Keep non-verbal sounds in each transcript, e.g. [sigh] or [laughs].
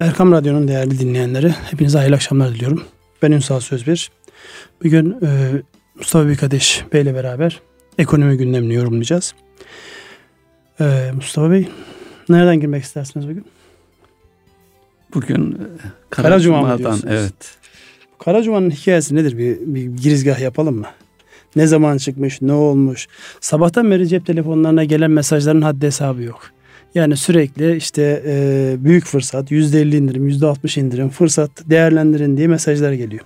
Erkam Radyo'nun değerli dinleyenleri, hepinize hayırlı akşamlar diliyorum. Ben Ünsal Sözbir. Bugün e, Mustafa Büyükadeş Bey ile beraber ekonomi gündemini yorumlayacağız. E, Mustafa Bey, nereden girmek istersiniz bugün? Bugün e, Kara Cuma'dan, evet. Kara Cuma'nın hikayesi nedir? Bir, bir girizgah yapalım mı? Ne zaman çıkmış, ne olmuş? Sabahtan beri cep telefonlarına gelen mesajların haddi hesabı yok. Yani sürekli işte e, büyük fırsat, yüzde elli indirim, yüzde altmış indirim, fırsat değerlendirin diye mesajlar geliyor.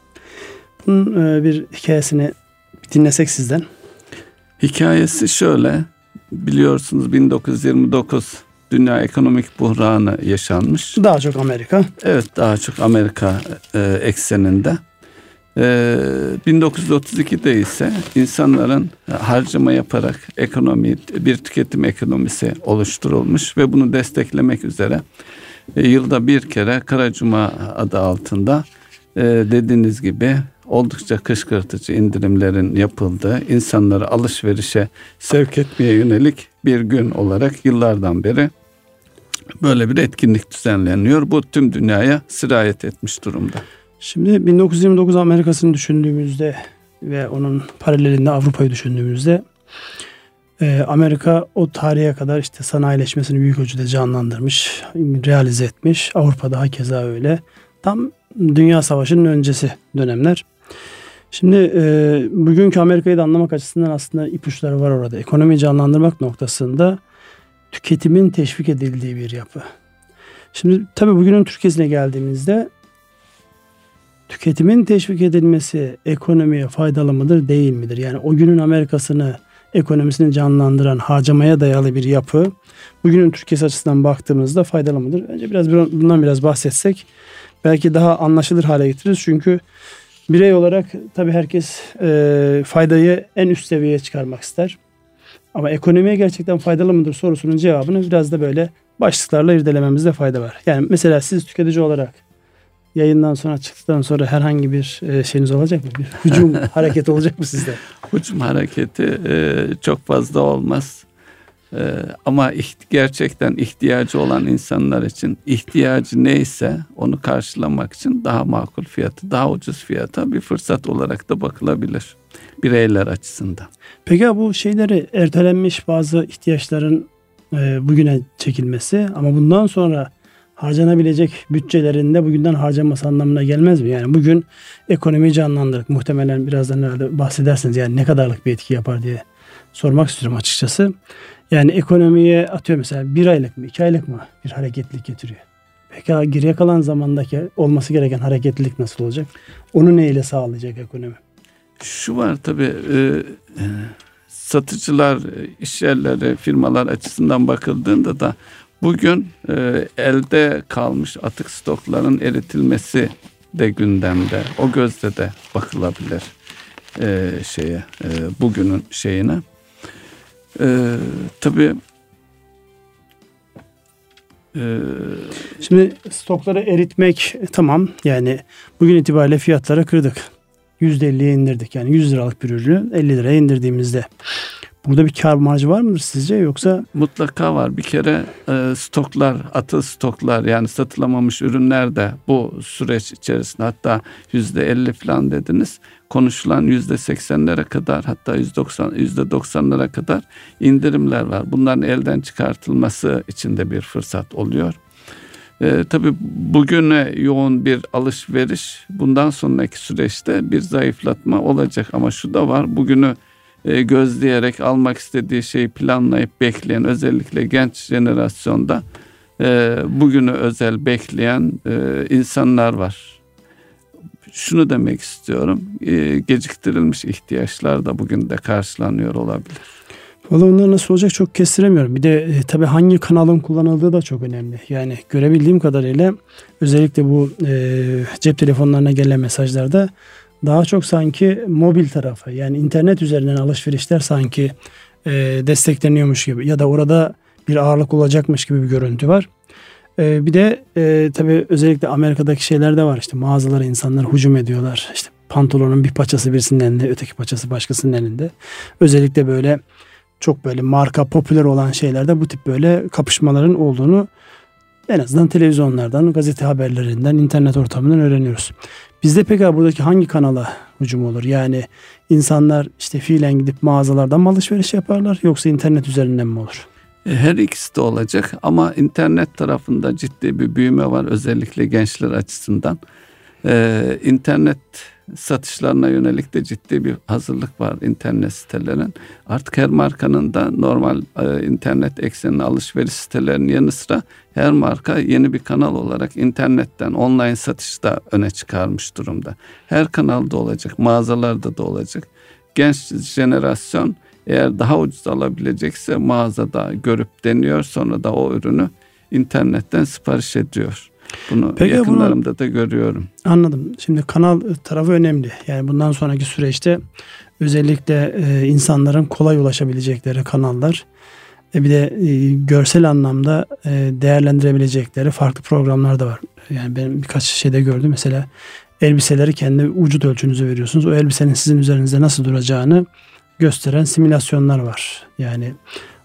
Bunun e, bir hikayesini dinlesek sizden. Hikayesi şöyle, biliyorsunuz 1929 dünya ekonomik buhranı yaşanmış. Daha çok Amerika. Evet, daha çok Amerika e, ekseninde. 1932'de ee, ise insanların harcama yaparak ekonomi bir tüketim ekonomisi oluşturulmuş ve bunu desteklemek üzere e, yılda bir kere Karacuma adı altında e, dediğiniz gibi oldukça kışkırtıcı indirimlerin yapıldığı, insanları alışverişe sevk etmeye yönelik bir gün olarak yıllardan beri böyle bir etkinlik düzenleniyor. Bu tüm dünyaya sirayet etmiş durumda. Şimdi 1929 Amerika'sını düşündüğümüzde ve onun paralelinde Avrupa'yı düşündüğümüzde e, Amerika o tarihe kadar işte sanayileşmesini büyük ölçüde canlandırmış, realize etmiş. Avrupa daha keza öyle. Tam Dünya Savaşı'nın öncesi dönemler. Şimdi e, bugünkü Amerika'yı da anlamak açısından aslında ipuçları var orada. Ekonomiyi canlandırmak noktasında tüketimin teşvik edildiği bir yapı. Şimdi tabii bugünün Türkiye'sine geldiğimizde tüketimin teşvik edilmesi ekonomiye faydalı mıdır değil midir? Yani o günün Amerika'sını ekonomisini canlandıran harcamaya dayalı bir yapı bugünün Türkiye açısından baktığımızda faydalı mıdır? Önce biraz bundan biraz bahsetsek belki daha anlaşılır hale getiririz. Çünkü birey olarak tabii herkes e, faydayı en üst seviyeye çıkarmak ister. Ama ekonomiye gerçekten faydalı mıdır sorusunun cevabını biraz da böyle başlıklarla irdelememizde fayda var. Yani mesela siz tüketici olarak yayından sonra çıktıktan sonra herhangi bir e, şeyiniz olacak mı? Bir hücum [laughs] hareketi olacak mı sizde? Hücum hareketi e, çok fazla olmaz. E, ama gerçekten ihtiyacı olan insanlar için ihtiyacı neyse onu karşılamak için daha makul fiyatı, daha ucuz fiyata bir fırsat olarak da bakılabilir bireyler açısından. Peki bu şeyleri ertelenmiş bazı ihtiyaçların bugüne çekilmesi ama bundan sonra harcanabilecek bütçelerinde bugünden harcaması anlamına gelmez mi? Yani bugün ekonomiyi canlandırdık. Muhtemelen birazdan herhalde bahsedersiniz yani ne kadarlık bir etki yapar diye sormak istiyorum açıkçası. Yani ekonomiye atıyor mesela bir aylık mı iki aylık mı bir hareketlilik getiriyor. Peki geriye kalan zamandaki olması gereken hareketlilik nasıl olacak? Onu neyle sağlayacak ekonomi? Şu var tabii e, e satıcılar, iş yerleri, firmalar açısından bakıldığında da Bugün e, elde kalmış atık stokların eritilmesi de gündemde. O gözle de bakılabilir e, şeye, e, bugünün şeyine. E, tabii e, Şimdi stokları eritmek tamam yani bugün itibariyle fiyatları kırdık. %50'ye indirdik. Yani 100 liralık bir ürünü 50 liraya indirdiğimizde Burada bir kar marjı var mıdır sizce yoksa? Mutlaka var. Bir kere e, stoklar, atıl stoklar yani satılamamış ürünler de bu süreç içerisinde hatta yüzde elli falan dediniz. Konuşulan yüzde seksenlere kadar hatta yüzde doksan, yüzde doksanlara kadar indirimler var. Bunların elden çıkartılması için de bir fırsat oluyor. E, tabii bugüne yoğun bir alışveriş bundan sonraki süreçte bir zayıflatma olacak ama şu da var bugünü e, gözleyerek almak istediği şeyi planlayıp bekleyen özellikle genç jenerasyonda e, bugünü özel bekleyen e, insanlar var. Şunu demek istiyorum. E, geciktirilmiş ihtiyaçlar da bugün de karşılanıyor olabilir. Valla onlar nasıl olacak çok kestiremiyorum. Bir de e, tabii hangi kanalın kullanıldığı da çok önemli. Yani görebildiğim kadarıyla özellikle bu e, cep telefonlarına gelen mesajlarda daha çok sanki mobil tarafı yani internet üzerinden alışverişler sanki e, destekleniyormuş gibi ya da orada bir ağırlık olacakmış gibi bir görüntü var. E, bir de e, tabii özellikle Amerika'daki şeyler de var işte mağazalara insanlar hücum ediyorlar. İşte pantolonun bir paçası birisinin elinde öteki paçası başkasının elinde. Özellikle böyle çok böyle marka popüler olan şeylerde bu tip böyle kapışmaların olduğunu en azından televizyonlardan, gazete haberlerinden, internet ortamından öğreniyoruz. Bizde peki buradaki hangi kanala hücum olur? Yani insanlar işte fiilen gidip mağazalardan mı alışveriş yaparlar yoksa internet üzerinden mi olur? E, her ikisi de olacak ama internet tarafında ciddi bir büyüme var özellikle gençler açısından. Ee, internet satışlarına yönelik de ciddi bir hazırlık var internet sitelerinin. Artık her markanın da normal e, internet eksenli alışveriş sitelerinin yanı sıra her marka yeni bir kanal olarak internetten online satışta öne çıkarmış durumda. Her kanalda olacak, mağazalarda da olacak. Genç jenerasyon eğer daha ucuz alabilecekse mağazada görüp deniyor sonra da o ürünü internetten sipariş ediyor. Bunu Peki yakınlarımda bunu, da görüyorum. Anladım. Şimdi kanal tarafı önemli. Yani bundan sonraki süreçte özellikle e, insanların kolay ulaşabilecekleri kanallar e, bir de e, görsel anlamda e, değerlendirebilecekleri farklı programlar da var. Yani ben birkaç şeyde gördüm. Mesela elbiseleri kendi vücut ölçünüze veriyorsunuz. O elbisenin sizin üzerinizde nasıl duracağını gösteren simülasyonlar var. Yani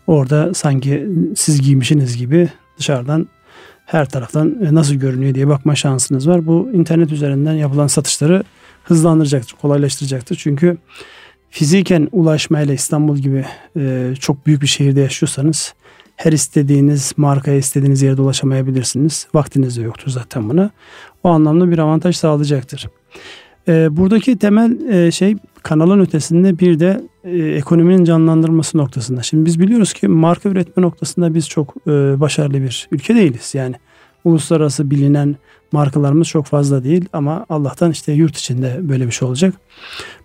orada sanki siz giymişsiniz gibi dışarıdan her taraftan e, nasıl görünüyor diye bakma şansınız var. Bu internet üzerinden yapılan satışları hızlandıracaktır, kolaylaştıracaktır. Çünkü fiziken ulaşmayla İstanbul gibi e, çok büyük bir şehirde yaşıyorsanız her istediğiniz markaya istediğiniz yerde ulaşamayabilirsiniz. Vaktiniz de yoktur zaten buna. O anlamda bir avantaj sağlayacaktır. E, buradaki temel şey kanalın ötesinde bir de ekonominin canlandırılması noktasında. Şimdi biz biliyoruz ki marka üretme noktasında biz çok başarılı bir ülke değiliz. Yani uluslararası bilinen markalarımız çok fazla değil ama Allah'tan işte yurt içinde böyle bir şey olacak.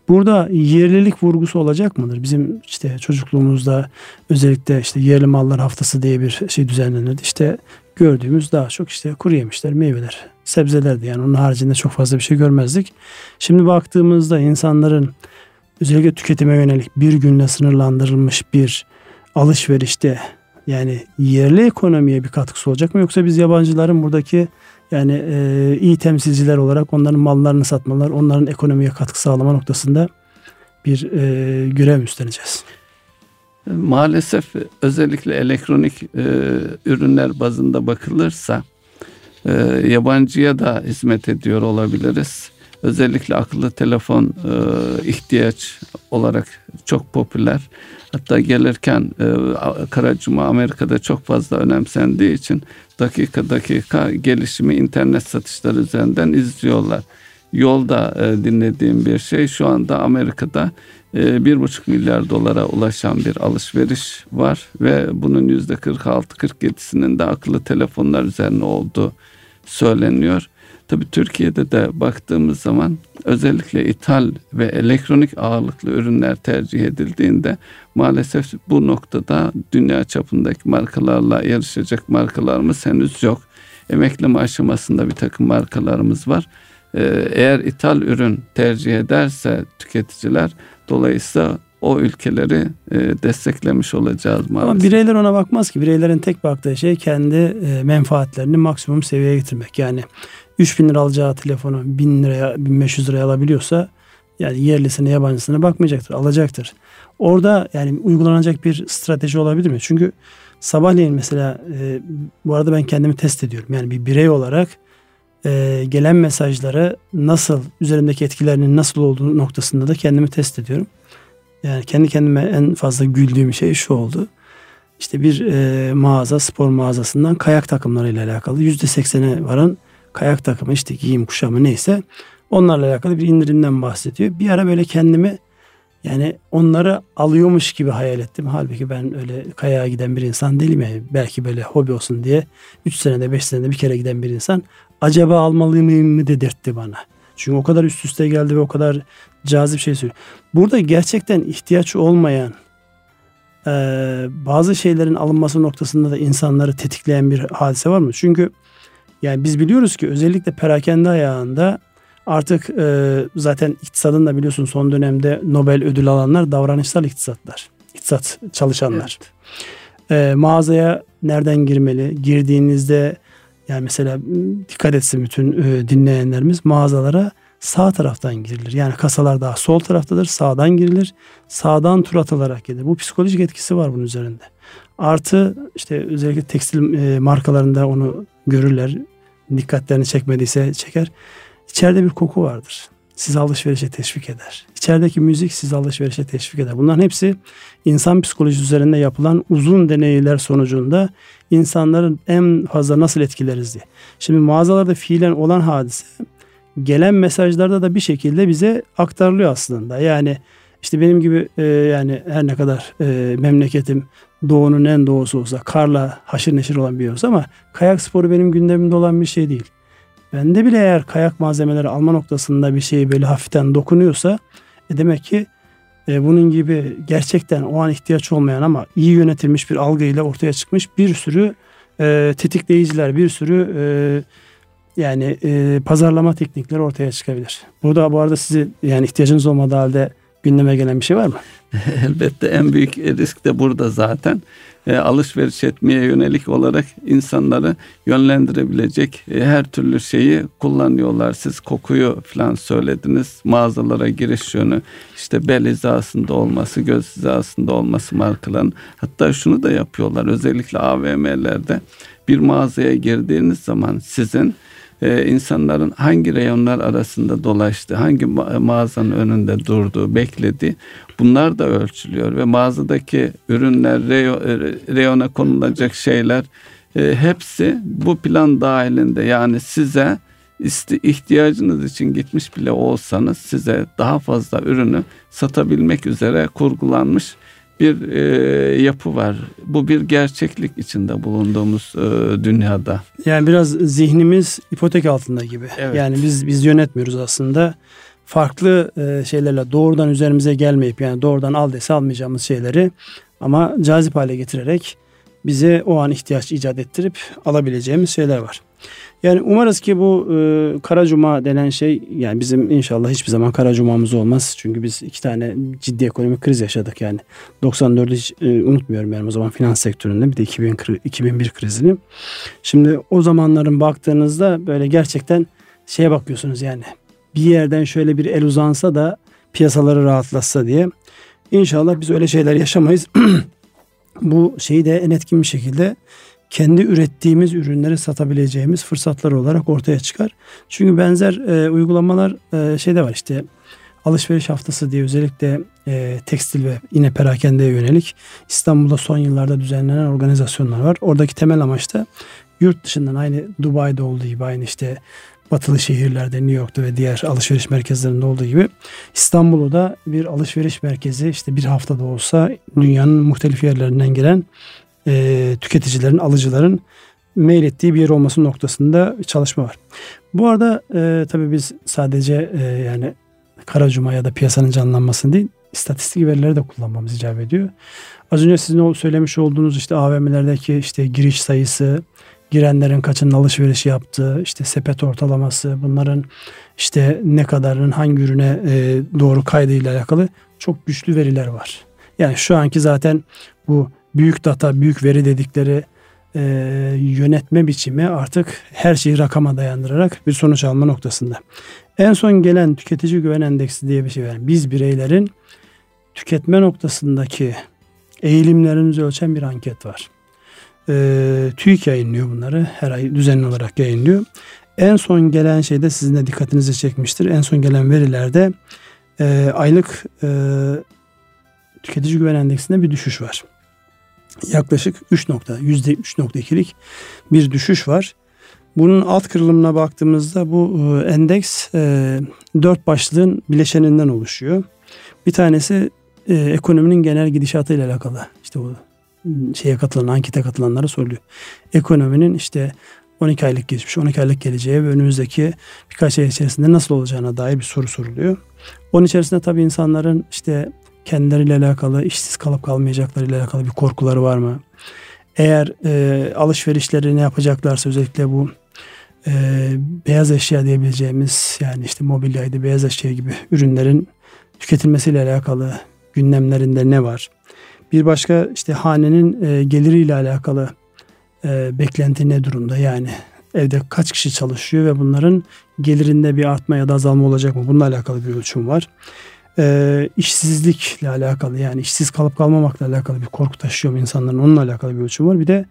Burada yerlilik vurgusu olacak mıdır? Bizim işte çocukluğumuzda özellikle işte yerli mallar haftası diye bir şey düzenlenirdi. İşte gördüğümüz daha çok işte kuru yemişler, meyveler, sebzelerdi. Yani onun haricinde çok fazla bir şey görmezdik. Şimdi baktığımızda insanların özellikle tüketime yönelik bir günle sınırlandırılmış bir alışverişte yani yerli ekonomiye bir katkısı olacak mı yoksa biz yabancıların buradaki yani e, iyi temsilciler olarak onların mallarını satmalar, onların ekonomiye katkı sağlama noktasında bir e, görev üstleneceğiz. Maalesef özellikle elektronik e, ürünler bazında bakılırsa e, yabancıya da hizmet ediyor olabiliriz. Özellikle akıllı telefon e, ihtiyaç olarak çok popüler. Hatta gelirken e, Karacuma Amerika'da çok fazla önemsendiği için dakika dakika gelişimi internet satışları üzerinden izliyorlar. Yolda e, dinlediğim bir şey şu anda Amerika'da e, bir buçuk milyar dolara ulaşan bir alışveriş var ve bunun yüzde 46-47'sinin de akıllı telefonlar üzerine olduğu söyleniyor. Tabii Türkiye'de de baktığımız zaman özellikle ithal ve elektronik ağırlıklı ürünler tercih edildiğinde maalesef bu noktada dünya çapındaki markalarla yarışacak markalarımız henüz yok. Emekleme aşamasında bir takım markalarımız var. Ee, eğer ithal ürün tercih ederse tüketiciler dolayısıyla o ülkeleri e, desteklemiş olacağız maalesef. Ama bireyler ona bakmaz ki. Bireylerin tek baktığı şey kendi e, menfaatlerini maksimum seviyeye getirmek. Yani 3000 lira alacağı telefonu 1000 liraya 1500 liraya alabiliyorsa yani yerlisine yabancısına bakmayacaktır alacaktır. Orada yani uygulanacak bir strateji olabilir mi? Çünkü sabahleyin mesela e, bu arada ben kendimi test ediyorum. Yani bir birey olarak e, gelen mesajları nasıl üzerindeki etkilerinin nasıl olduğu noktasında da kendimi test ediyorum. Yani kendi kendime en fazla güldüğüm şey şu oldu. İşte bir e, mağaza, spor mağazasından kayak takımlarıyla alakalı yüzde seksene varan kayak takımı işte giyim kuşamı neyse onlarla alakalı bir indirimden bahsediyor. Bir ara böyle kendimi yani onları alıyormuş gibi hayal ettim. Halbuki ben öyle kayağa giden bir insan değilim yani. Belki böyle hobi olsun diye 3 senede 5 senede bir kere giden bir insan. Acaba almalıyım mı dedirtti bana. Çünkü o kadar üst üste geldi ve o kadar cazip şey söylüyor. Burada gerçekten ihtiyaç olmayan e, bazı şeylerin alınması noktasında da insanları tetikleyen bir hadise var mı? Çünkü yani biz biliyoruz ki özellikle perakende ayağında artık e, zaten iktisadın da biliyorsun son dönemde Nobel ödül alanlar davranışsal iktisatlar. İktisat çalışanlar. Evet. E, mağazaya nereden girmeli? Girdiğinizde yani mesela dikkat etsin bütün e, dinleyenlerimiz mağazalara sağ taraftan girilir. Yani kasalar daha sol taraftadır. Sağdan girilir. Sağdan tur atılarak gelir. Bu psikolojik etkisi var bunun üzerinde. Artı işte özellikle tekstil e, markalarında onu görürler. Dikkatlerini çekmediyse çeker. İçeride bir koku vardır. Sizi alışverişe teşvik eder. İçerideki müzik sizi alışverişe teşvik eder. Bunların hepsi insan psikolojisi üzerinde yapılan uzun deneyler sonucunda insanların en fazla nasıl etkileriz diye. Şimdi mağazalarda fiilen olan hadise gelen mesajlarda da bir şekilde bize aktarılıyor aslında. Yani işte benim gibi e, yani her ne kadar e, memleketim doğunun en doğusu olsa karla haşır neşir olan bir ama kayak sporu benim gündemimde olan bir şey değil. Bende bile eğer kayak malzemeleri alma noktasında bir şey böyle hafiften dokunuyorsa e demek ki e, bunun gibi gerçekten o an ihtiyaç olmayan ama iyi yönetilmiş bir algıyla ortaya çıkmış bir sürü e, tetikleyiciler, bir sürü e, yani e, pazarlama teknikleri ortaya çıkabilir. Burada bu arada sizi yani ihtiyacınız olmadığı halde gündeme gelen bir şey var mı? [laughs] Elbette en büyük risk de burada zaten. E, alışveriş etmeye yönelik olarak insanları yönlendirebilecek e, her türlü şeyi kullanıyorlar. Siz kokuyu falan söylediniz. Mağazalara giriş yönü işte bel hizasında olması, göz hizasında olması markaların. Hatta şunu da yapıyorlar. Özellikle AVM'lerde bir mağazaya girdiğiniz zaman sizin e, insanların hangi reyonlar arasında dolaştı, hangi mağazanın önünde durdu, bekledi bunlar da ölçülüyor ve mağazadaki ürünler, e, reyona konulacak şeyler e, hepsi bu plan dahilinde. Yani size ihtiyacınız için gitmiş bile olsanız size daha fazla ürünü satabilmek üzere kurgulanmış bir e, yapı var. Bu bir gerçeklik içinde bulunduğumuz e, dünyada. Yani biraz zihnimiz ipotek altında gibi. Evet. Yani biz biz yönetmiyoruz aslında. Farklı e, şeylerle doğrudan üzerimize gelmeyip yani doğrudan al dese almayacağımız şeyleri ama cazip hale getirerek bize o an ihtiyaç icat ettirip alabileceğimiz şeyler var. Yani umarız ki bu e, Kara Cuma denen şey yani bizim inşallah hiçbir zaman Kara Cuma'mız olmaz. Çünkü biz iki tane ciddi ekonomik kriz yaşadık yani. 94'ü hiç e, unutmuyorum yani o zaman finans sektöründe bir de 2000, 2001 krizini. Şimdi o zamanların baktığınızda böyle gerçekten şeye bakıyorsunuz yani bir yerden şöyle bir el uzansa da piyasaları rahatlatsa diye. İnşallah biz öyle şeyler yaşamayız. [clears throat] bu şeyi de en etkin bir şekilde kendi ürettiğimiz ürünleri satabileceğimiz fırsatlar olarak ortaya çıkar. Çünkü benzer e, uygulamalar e, şeyde var işte alışveriş haftası diye özellikle e, tekstil ve yine perakendeye yönelik İstanbul'da son yıllarda düzenlenen organizasyonlar var. Oradaki temel amaç da yurt dışından aynı Dubai'de olduğu gibi aynı işte batılı şehirlerde New York'ta ve diğer alışveriş merkezlerinde olduğu gibi İstanbul'da da bir alışveriş merkezi işte bir haftada olsa dünyanın muhtelif yerlerinden gelen e, tüketicilerin, alıcıların mail ettiği bir yer olması noktasında çalışma var. Bu arada e, tabii biz sadece e, yani Kara Cuma ya da piyasanın canlanmasını değil istatistik verileri de kullanmamız icap ediyor. Az önce sizin o söylemiş olduğunuz işte AVM'lerdeki işte giriş sayısı, girenlerin kaçının alışveriş yaptığı, işte sepet ortalaması, bunların işte ne kadarının hangi ürüne e, doğru kaydıyla alakalı çok güçlü veriler var. Yani şu anki zaten bu büyük data, büyük veri dedikleri e, yönetme biçimi artık her şeyi rakama dayandırarak bir sonuç alma noktasında. En son gelen tüketici güven endeksi diye bir şey var. Biz bireylerin tüketme noktasındaki eğilimlerimizi ölçen bir anket var. E, TÜİK yayınlıyor bunları. Her ay düzenli olarak yayınlıyor. En son gelen şeyde sizin de dikkatinizi çekmiştir. En son gelen verilerde e, aylık e, tüketici güven endeksinde bir düşüş var yaklaşık 3 nokta, %3.2'lik bir düşüş var. Bunun alt kırılımına baktığımızda bu e, endeks e, dört başlığın bileşeninden oluşuyor. Bir tanesi e, ekonominin genel gidişatıyla alakalı. İşte bu şeye katılan, ankete katılanlara soruluyor. Ekonominin işte 12 aylık geçmiş, 12 aylık geleceği ve önümüzdeki birkaç ay içerisinde nasıl olacağına dair bir soru soruluyor. Onun içerisinde tabii insanların işte kendileriyle alakalı, işsiz kalıp kalmayacaklarıyla alakalı bir korkuları var mı? Eğer e, alışverişleri ne yapacaklarsa özellikle bu e, beyaz eşya diyebileceğimiz yani işte mobilyaydı, beyaz eşya gibi ürünlerin tüketilmesiyle alakalı gündemlerinde ne var? Bir başka işte hanenin e, geliriyle alakalı e, beklenti ne durumda? Yani evde kaç kişi çalışıyor ve bunların gelirinde bir artma ya da azalma olacak mı? Bununla alakalı bir ölçüm var. E, işsizlikle alakalı yani işsiz kalıp kalmamakla alakalı bir korku taşıyor insanların onunla alakalı bir ölçüm var. Bir de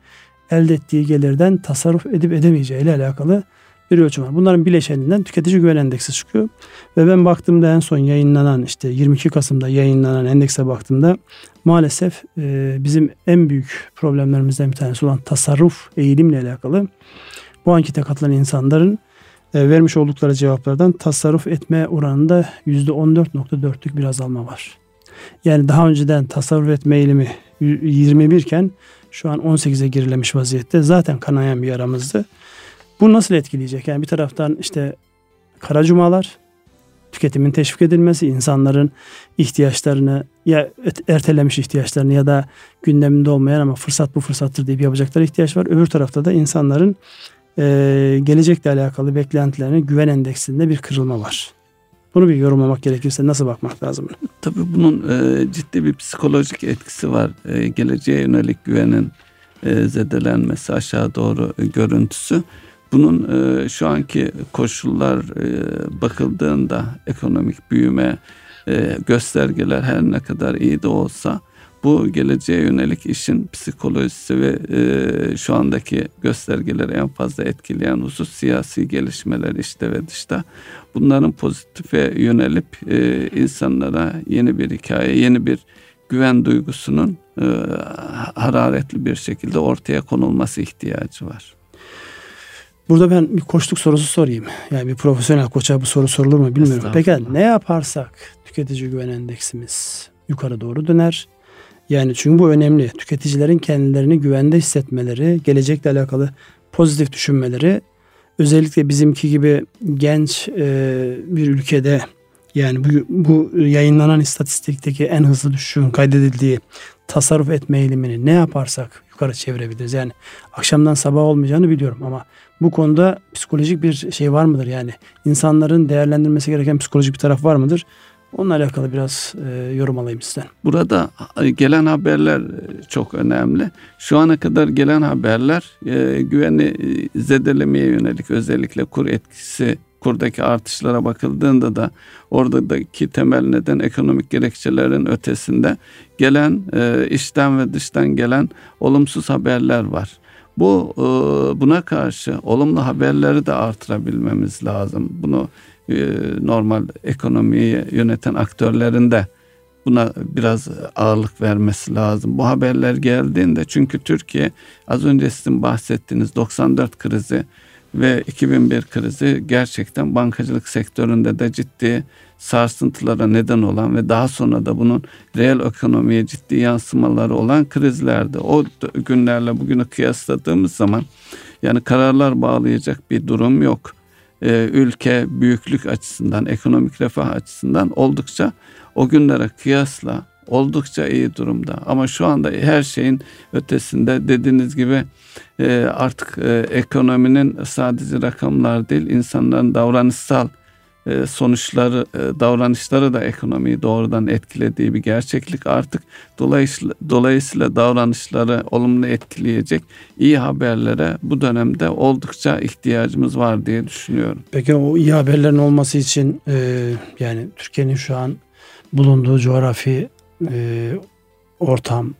elde ettiği gelirden tasarruf edip edemeyeceği ile alakalı bir ölçüm var. Bunların bileşeninden tüketici güven endeksi çıkıyor. Ve ben baktığımda en son yayınlanan işte 22 Kasım'da yayınlanan endekse baktığımda maalesef e, bizim en büyük problemlerimizden bir tanesi olan tasarruf eğilimle alakalı bu ankete katılan insanların vermiş oldukları cevaplardan tasarruf etme oranında %14.4'lük bir azalma var. Yani daha önceden tasarruf etme eğilimi 21 iken şu an 18'e gerilemiş vaziyette. Zaten kanayan bir yaramızdı. Bu nasıl etkileyecek? Yani bir taraftan işte kara cumalar, tüketimin teşvik edilmesi, insanların ihtiyaçlarını ya ertelemiş ihtiyaçlarını ya da gündeminde olmayan ama fırsat bu fırsattır deyip yapacakları ihtiyaç var. Öbür tarafta da insanların e, gelecekle alakalı beklentilerine güven endeksinde bir kırılma var. Bunu bir yorumlamak gerekirse nasıl bakmak lazım? Tabii bunun e, ciddi bir psikolojik etkisi var. E, geleceğe yönelik güvenin e, zedelenmesi, aşağı doğru e, görüntüsü. Bunun e, şu anki koşullar e, bakıldığında ekonomik büyüme e, göstergeler her ne kadar iyi de olsa bu geleceğe yönelik işin psikolojisi ve e, şu andaki göstergeleri en fazla etkileyen husus siyasi gelişmeler işte ve dışta. Bunların pozitife yönelip e, insanlara yeni bir hikaye, yeni bir güven duygusunun e, hararetli bir şekilde ortaya konulması ihtiyacı var. Burada ben bir koçluk sorusu sorayım. Yani bir profesyonel koça bu soru sorulur mu bilmiyorum. Peki ne yaparsak tüketici güven endeksimiz yukarı doğru döner. Yani çünkü bu önemli. Tüketicilerin kendilerini güvende hissetmeleri, gelecekle alakalı pozitif düşünmeleri özellikle bizimki gibi genç e, bir ülkede yani bu, bu yayınlanan istatistikteki en hızlı düşüşün kaydedildiği tasarruf etme eğilimini ne yaparsak yukarı çevirebiliriz. Yani akşamdan sabah olmayacağını biliyorum ama bu konuda psikolojik bir şey var mıdır? Yani insanların değerlendirmesi gereken psikolojik bir taraf var mıdır? Onunla alakalı biraz e, yorum alayım sizden. Burada e, gelen haberler e, çok önemli. Şu ana kadar gelen haberler e, güveni e, zedelemeye yönelik özellikle kur etkisi kurdaki artışlara bakıldığında da oradaki temel neden ekonomik gerekçelerin ötesinde gelen e, içten ve dıştan gelen olumsuz haberler var. Bu e, buna karşı olumlu haberleri de artırabilmemiz lazım. Bunu normal ekonomiyi yöneten aktörlerin de buna biraz ağırlık vermesi lazım. Bu haberler geldiğinde çünkü Türkiye az önce sizin bahsettiğiniz 94 krizi ve 2001 krizi gerçekten bankacılık sektöründe de ciddi sarsıntılara neden olan ve daha sonra da bunun reel ekonomiye ciddi yansımaları olan krizlerdi. O günlerle bugünü kıyasladığımız zaman yani kararlar bağlayacak bir durum yok. Ee, ülke büyüklük açısından, ekonomik refah açısından oldukça o günlere kıyasla oldukça iyi durumda. Ama şu anda her şeyin ötesinde dediğiniz gibi e, artık e, ekonominin sadece rakamlar değil insanların davranışsal e, sonuçları, davranışları da ekonomiyi doğrudan etkilediği bir gerçeklik artık dolayısıyla, dolayısıyla davranışları olumlu etkileyecek iyi haberlere bu dönemde oldukça ihtiyacımız var diye düşünüyorum. Peki o iyi haberlerin olması için yani Türkiye'nin şu an bulunduğu coğrafi e, ortam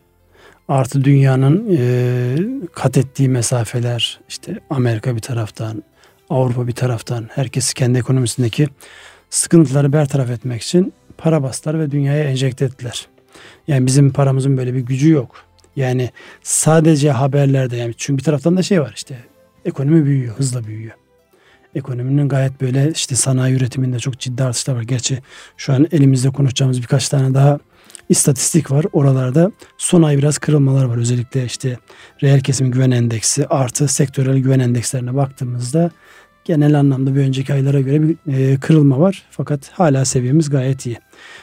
artı dünyanın e, kat ettiği mesafeler işte Amerika bir taraftan Avrupa bir taraftan herkes kendi ekonomisindeki sıkıntıları bertaraf etmek için para bastılar ve dünyaya enjekte ettiler. Yani bizim paramızın böyle bir gücü yok. Yani sadece haberlerde yani çünkü bir taraftan da şey var işte ekonomi büyüyor, hızla büyüyor. Ekonominin gayet böyle işte sanayi üretiminde çok ciddi artışlar var. Gerçi şu an elimizde konuşacağımız birkaç tane daha istatistik var. Oralarda son ay biraz kırılmalar var. Özellikle işte reel kesim güven endeksi artı sektörel güven endekslerine baktığımızda genel anlamda bir önceki aylara göre bir e, kırılma var. Fakat hala seviyemiz gayet iyi.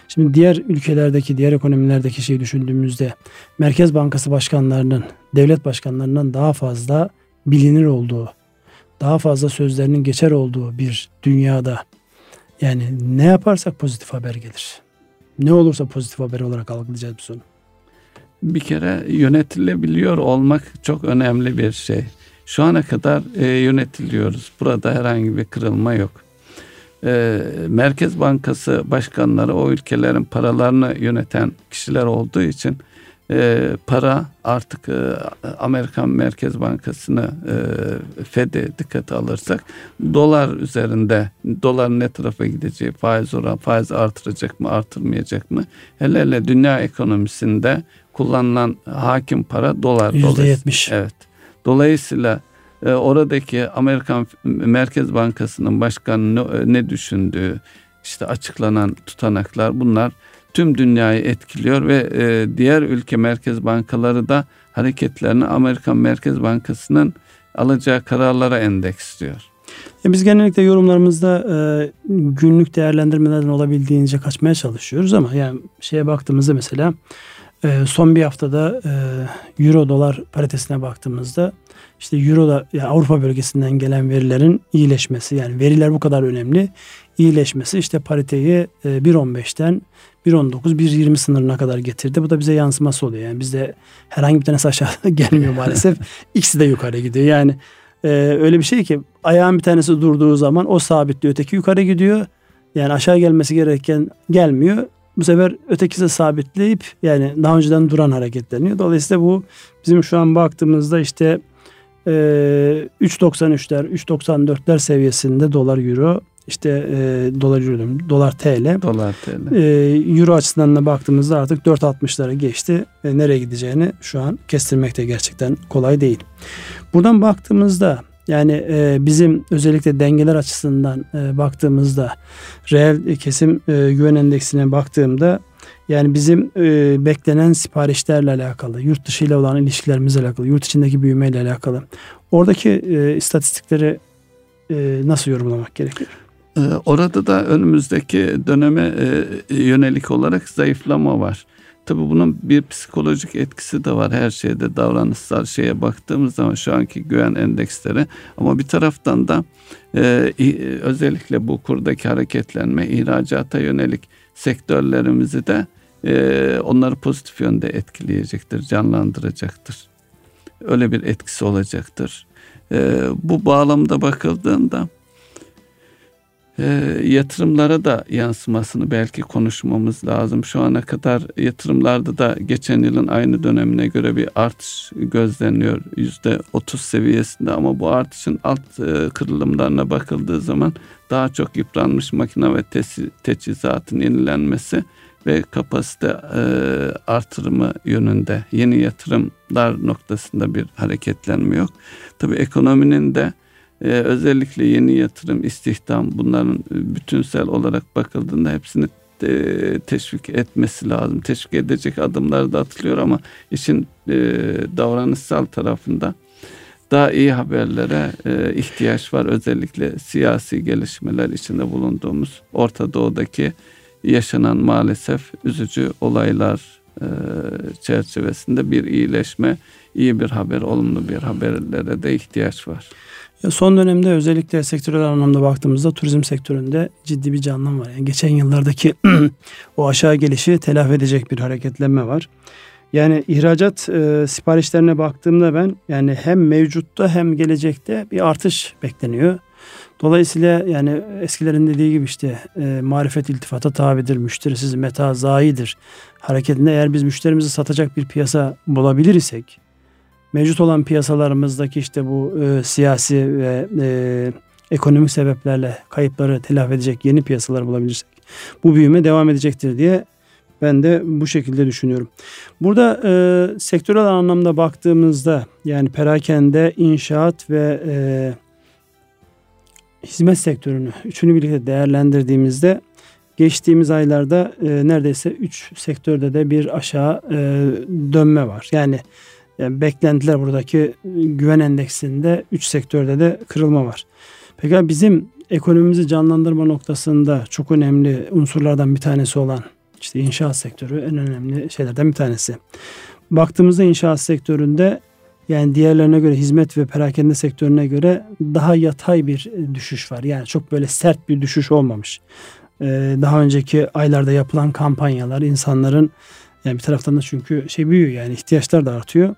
Şimdi diğer ülkelerdeki, diğer ekonomilerdeki şeyi düşündüğümüzde Merkez Bankası başkanlarının, devlet başkanlarından daha fazla bilinir olduğu, daha fazla sözlerinin geçer olduğu bir dünyada yani ne yaparsak pozitif haber gelir ne olursa pozitif haber olarak algılayacağız bir sonu. Bir kere yönetilebiliyor olmak çok önemli bir şey. Şu ana kadar e, yönetiliyoruz. Burada herhangi bir kırılma yok. e, Merkez Bankası başkanları o ülkelerin paralarını yöneten kişiler olduğu için e, para artık e, Amerikan Merkez Bankası'nı e, Fed'e dikkate alırsak dolar üzerinde doların ne tarafa gideceği faiz oran faiz artıracak mı artırmayacak mı hele hele dünya ekonomisinde kullanılan hakim para dolar. %70. Evet. Dolayısıyla e, oradaki Amerikan Merkez Bankası'nın başkanı ne, ne düşündüğü işte açıklanan tutanaklar bunlar tüm dünyayı etkiliyor ve e, diğer ülke merkez bankaları da hareketlerini Amerikan Merkez Bankası'nın alacağı kararlara endeksliyor. E biz genellikle yorumlarımızda e, günlük değerlendirmelerden olabildiğince kaçmaya çalışıyoruz ama yani şeye baktığımızda mesela e, son bir haftada e, euro dolar paritesine baktığımızda işte euro da yani Avrupa bölgesinden gelen verilerin iyileşmesi yani veriler bu kadar önemli iyileşmesi işte pariteyi e, 1.15'ten 1.19 1.20 sınırına kadar getirdi. Bu da bize yansıması oluyor. Yani bizde herhangi bir tanesi aşağıda [laughs] gelmiyor maalesef. [laughs] İkisi de yukarı gidiyor. Yani e, öyle bir şey ki ayağın bir tanesi durduğu zaman o sabitliyor. Öteki yukarı gidiyor. Yani aşağı gelmesi gereken gelmiyor. Bu sefer ötekisi sabitleyip yani daha önceden duran hareketleniyor. Dolayısıyla bu bizim şu an baktığımızda işte e, 3.93'ler 3.94'ler seviyesinde dolar euro işte e, dolar euro dolar TL. Dolar TL. E, euro açısından da baktığımızda artık 4.60'lara geçti. E, nereye gideceğini şu an kestirmek de gerçekten kolay değil. Buradan baktığımızda yani e, bizim özellikle dengeler açısından e, baktığımızda reel kesim e, güven endeksine baktığımda yani bizim e, beklenen siparişlerle alakalı, yurt dışı ile olan ilişkilerimizle alakalı, yurt içindeki büyümeyle alakalı oradaki e, istatistikleri e, nasıl yorumlamak gerekiyor? Ee, orada da önümüzdeki döneme e, yönelik olarak zayıflama var. Tabi bunun bir psikolojik etkisi de var her şeyde davranışsal şeye baktığımız zaman şu anki güven endeksleri ama bir taraftan da e, özellikle bu kurdaki hareketlenme ihracata yönelik sektörlerimizi de e, onları pozitif yönde etkileyecektir, canlandıracaktır. Öyle bir etkisi olacaktır. E, bu bağlamda bakıldığında e, yatırımlara da yansımasını belki konuşmamız lazım. Şu ana kadar yatırımlarda da geçen yılın aynı dönemine göre bir artış gözleniyor. Yüzde otuz seviyesinde ama bu artışın alt e, kırılımlarına bakıldığı zaman daha çok yıpranmış makine ve teçhizatın yenilenmesi ve kapasite e, artırımı yönünde yeni yatırımlar noktasında bir hareketlenme yok. Tabii ekonominin de e, özellikle yeni yatırım, istihdam bunların bütünsel olarak bakıldığında hepsini e, teşvik etmesi lazım. Teşvik edecek adımlar da atılıyor ama işin e, davranışsal tarafında daha iyi haberlere e, ihtiyaç var. Özellikle siyasi gelişmeler içinde bulunduğumuz Orta Doğu'daki yaşanan maalesef üzücü olaylar e, çerçevesinde bir iyileşme, iyi bir haber, olumlu bir haberlere de ihtiyaç var. Son dönemde özellikle sektörel anlamda baktığımızda turizm sektöründe ciddi bir canlanma var. Yani geçen yıllardaki [clears throat] o aşağı gelişi telafi edecek bir hareketlenme var. Yani ihracat e, siparişlerine baktığımda ben yani hem mevcutta hem gelecekte bir artış bekleniyor. Dolayısıyla yani eskilerin dediği gibi işte e, marifet iltifata tabidir, müşterisiz meta zayidir. Hareketinde eğer biz müşterimizi satacak bir piyasa bulabilir isek, mevcut olan piyasalarımızdaki işte bu e, siyasi ve e, ekonomik sebeplerle kayıpları telafi edecek yeni piyasalar bulabilirsek bu büyüme devam edecektir diye ben de bu şekilde düşünüyorum. Burada e, sektörel anlamda baktığımızda yani perakende, inşaat ve e, hizmet sektörünü üçünü birlikte değerlendirdiğimizde geçtiğimiz aylarda e, neredeyse üç sektörde de bir aşağı e, dönme var. Yani yani beklentiler buradaki güven endeksinde 3 sektörde de kırılma var. Peki bizim ekonomimizi canlandırma noktasında çok önemli unsurlardan bir tanesi olan işte inşaat sektörü en önemli şeylerden bir tanesi. Baktığımızda inşaat sektöründe yani diğerlerine göre hizmet ve perakende sektörüne göre daha yatay bir düşüş var. Yani çok böyle sert bir düşüş olmamış. Ee, daha önceki aylarda yapılan kampanyalar insanların yani bir taraftan da çünkü şey büyüyor yani ihtiyaçlar da artıyor.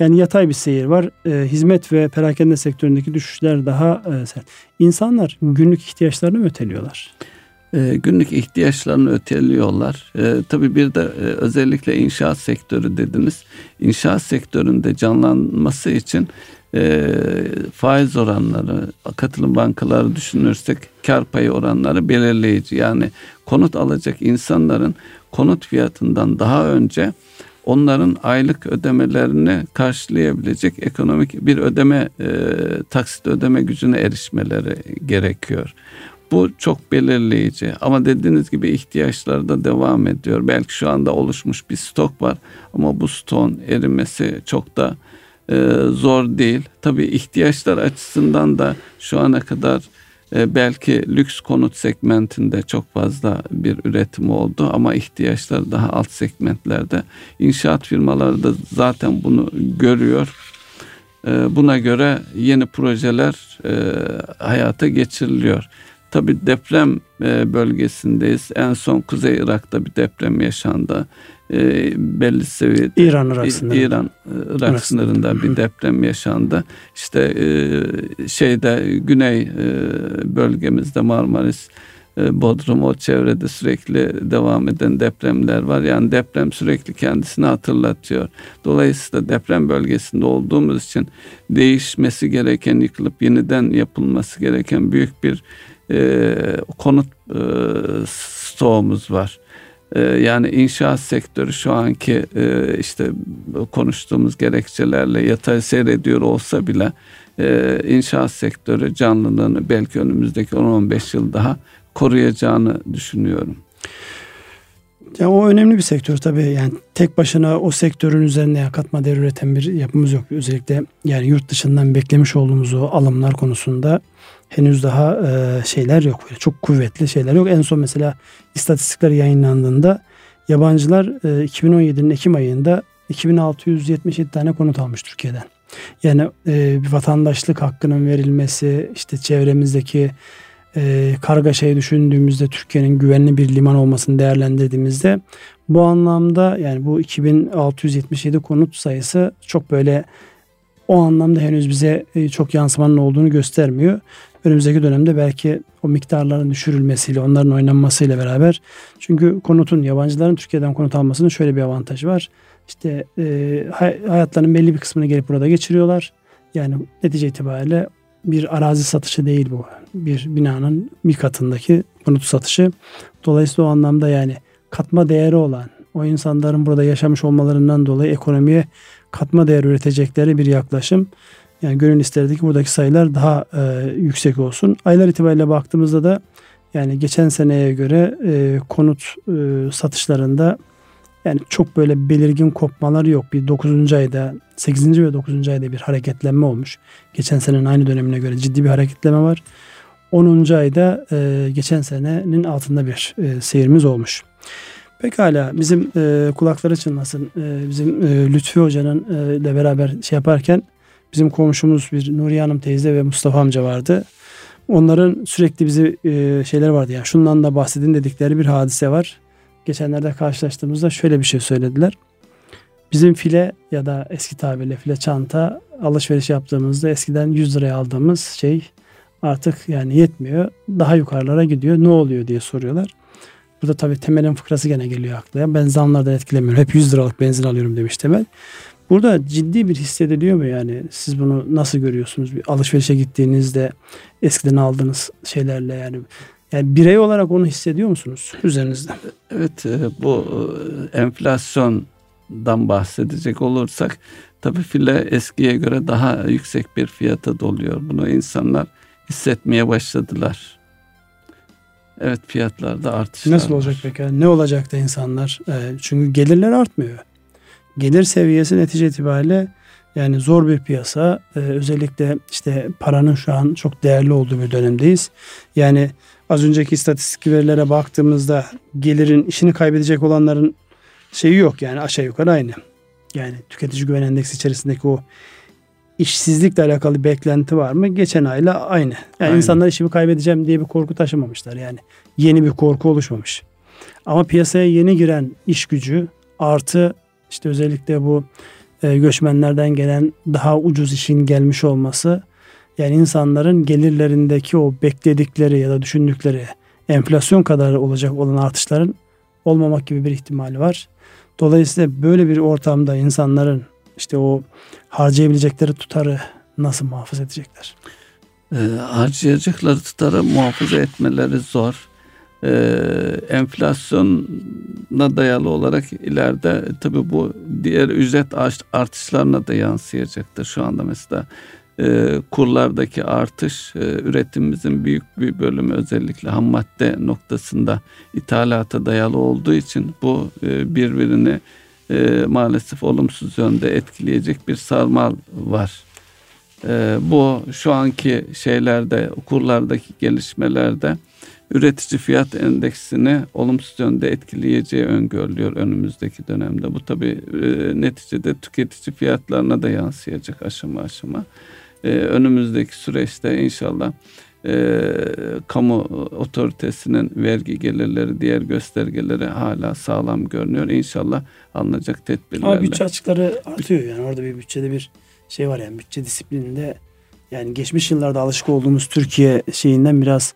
Yani yatay bir seyir var. E, hizmet ve perakende sektöründeki düşüşler daha e, sert. İnsanlar günlük ihtiyaçlarını öteliyorlar? E, günlük ihtiyaçlarını öteliyorlar. E, tabii bir de e, özellikle inşaat sektörü dediniz. İnşaat sektöründe canlanması için e, faiz oranları, katılım bankaları düşünürsek kar payı oranları belirleyici. Yani konut alacak insanların konut fiyatından daha önce onların aylık ödemelerini karşılayabilecek ekonomik bir ödeme e, taksit ödeme gücüne erişmeleri gerekiyor. Bu çok belirleyici ama dediğiniz gibi ihtiyaçlar da devam ediyor. Belki şu anda oluşmuş bir stok var ama bu ston erimesi çok da e, zor değil. Tabii ihtiyaçlar açısından da şu ana kadar belki lüks konut segmentinde çok fazla bir üretim oldu ama ihtiyaçlar daha alt segmentlerde. İnşaat firmaları da zaten bunu görüyor. E, buna göre yeni projeler e, hayata geçiriliyor. Tabi deprem e, bölgesindeyiz. En son Kuzey Irak'ta bir deprem yaşandı. E, belli seviyede İran Irak sınırında, İran Irak sınırında bir deprem yaşandı. İşte e, şeyde güney bölgemizde Marmaris Bodrum o çevrede sürekli devam eden depremler var. Yani deprem sürekli kendisini hatırlatıyor. Dolayısıyla deprem bölgesinde olduğumuz için değişmesi gereken, yıkılıp yeniden yapılması gereken büyük bir e, konut e, stoğumuz var. E, yani inşaat sektörü şu anki e, işte konuştuğumuz gerekçelerle yatay seyrediyor olsa bile e, inşaat sektörü canlılığını belki önümüzdeki 10-15 yıl daha koruyacağını düşünüyorum. Ya o önemli bir sektör tabii. Yani tek başına o sektörün üzerine katma değer üreten bir yapımız yok. Özellikle yani yurt dışından beklemiş olduğumuz o alımlar konusunda henüz daha e, şeyler yok. Böyle çok kuvvetli şeyler yok. En son mesela istatistikler yayınlandığında yabancılar e, 2017'nin Ekim ayında 2677 tane konut almış Türkiye'den. Yani e, bir vatandaşlık hakkının verilmesi, işte çevremizdeki e, kargaşayı düşündüğümüzde Türkiye'nin güvenli bir liman olmasını değerlendirdiğimizde bu anlamda yani bu 2677 konut sayısı çok böyle o anlamda henüz bize e, çok yansımanın olduğunu göstermiyor. Önümüzdeki dönemde belki o miktarların düşürülmesiyle, onların oynanmasıyla beraber çünkü konutun, yabancıların Türkiye'den konut almasının şöyle bir avantajı var. İşte e, hayatlarının belli bir kısmını gelip burada geçiriyorlar. Yani netice itibariyle bir arazi satışı değil bu. Bir binanın bir katındaki konut satışı. Dolayısıyla o anlamda yani katma değeri olan o insanların burada yaşamış olmalarından dolayı ekonomiye katma değer üretecekleri bir yaklaşım. Yani gönül isterdi ki buradaki sayılar daha e, yüksek olsun. Aylar itibariyle baktığımızda da yani geçen seneye göre e, konut e, satışlarında yani çok böyle belirgin kopmalar yok. Bir 9. ayda 8. ve 9. ayda bir hareketlenme olmuş. Geçen senenin aynı dönemine göre ciddi bir hareketleme var. 10. ayda e, geçen senenin altında bir e, seyirimiz olmuş. Pekala bizim e, kulakları çınlasın. E, bizim e, Lütfi Hoca'nın e, ile beraber şey yaparken bizim komşumuz bir Nuriye Hanım teyze ve Mustafa amca vardı. Onların sürekli bizi e, şeyler vardı yani şundan da bahsedin dedikleri bir hadise var geçenlerde karşılaştığımızda şöyle bir şey söylediler. Bizim file ya da eski tabirle file çanta alışveriş yaptığımızda eskiden 100 liraya aldığımız şey artık yani yetmiyor. Daha yukarılara gidiyor. Ne oluyor diye soruyorlar. Burada tabii Temel'in fıkrası gene geliyor aklıma. Ben zamlardan etkilemiyorum. Hep 100 liralık benzin alıyorum demiş Temel. Burada ciddi bir hissediliyor mu yani? Siz bunu nasıl görüyorsunuz? Bir alışverişe gittiğinizde eskiden aldığınız şeylerle yani yani birey olarak onu hissediyor musunuz üzerinizde? Evet e, bu e, enflasyondan bahsedecek olursak tabii file eskiye göre daha yüksek bir fiyata doluyor. Bunu insanlar hissetmeye başladılar. Evet fiyatlarda artışlar Nasıl olacak var. peki? Ne olacak da insanlar? E, çünkü gelirler artmıyor. Gelir seviyesi netice itibariyle yani zor bir piyasa. özellikle işte paranın şu an çok değerli olduğu bir dönemdeyiz. Yani az önceki istatistik verilere baktığımızda gelirin işini kaybedecek olanların şeyi yok yani aşağı yukarı aynı. Yani tüketici güven endeksi içerisindeki o işsizlikle alakalı beklenti var mı? Geçen ayla aynı. Yani aynı. insanlar işimi kaybedeceğim diye bir korku taşımamışlar. Yani yeni bir korku oluşmamış. Ama piyasaya yeni giren iş gücü artı işte özellikle bu e, göçmenlerden gelen daha ucuz işin gelmiş olması yani insanların gelirlerindeki o bekledikleri ya da düşündükleri enflasyon kadar olacak olan artışların olmamak gibi bir ihtimali var. Dolayısıyla böyle bir ortamda insanların işte o harcayabilecekleri tutarı nasıl muhafaza edecekler? E, harcayacakları tutarı muhafaza etmeleri zor. E, enflasyona dayalı olarak ileride tabii bu diğer ücret artışlarına da yansıyacaktır. Şu anda mesela e, kurlardaki artış e, üretimimizin büyük bir bölümü özellikle ham madde noktasında ithalata dayalı olduğu için bu e, birbirini e, maalesef olumsuz yönde etkileyecek bir sarmal var. E, bu şu anki şeylerde kurlardaki gelişmelerde üretici fiyat endeksini olumsuz yönde etkileyeceği öngörülüyor önümüzdeki dönemde. Bu tabi e, neticede tüketici fiyatlarına da yansıyacak aşama aşama e, önümüzdeki süreçte inşallah e, kamu otoritesinin vergi gelirleri, diğer göstergeleri hala sağlam görünüyor. İnşallah alınacak tedbirlerle. Ama bütçe açıkları artıyor yani orada bir bütçede bir şey var yani bütçe disiplininde yani geçmiş yıllarda alışık olduğumuz Türkiye şeyinden biraz